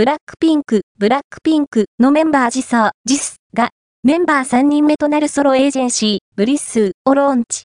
ブラックピンク、ブラックピンクのメンバージソー、ジスが、メンバー3人目となるソロエージェンシー、ブリッスーをローンチ。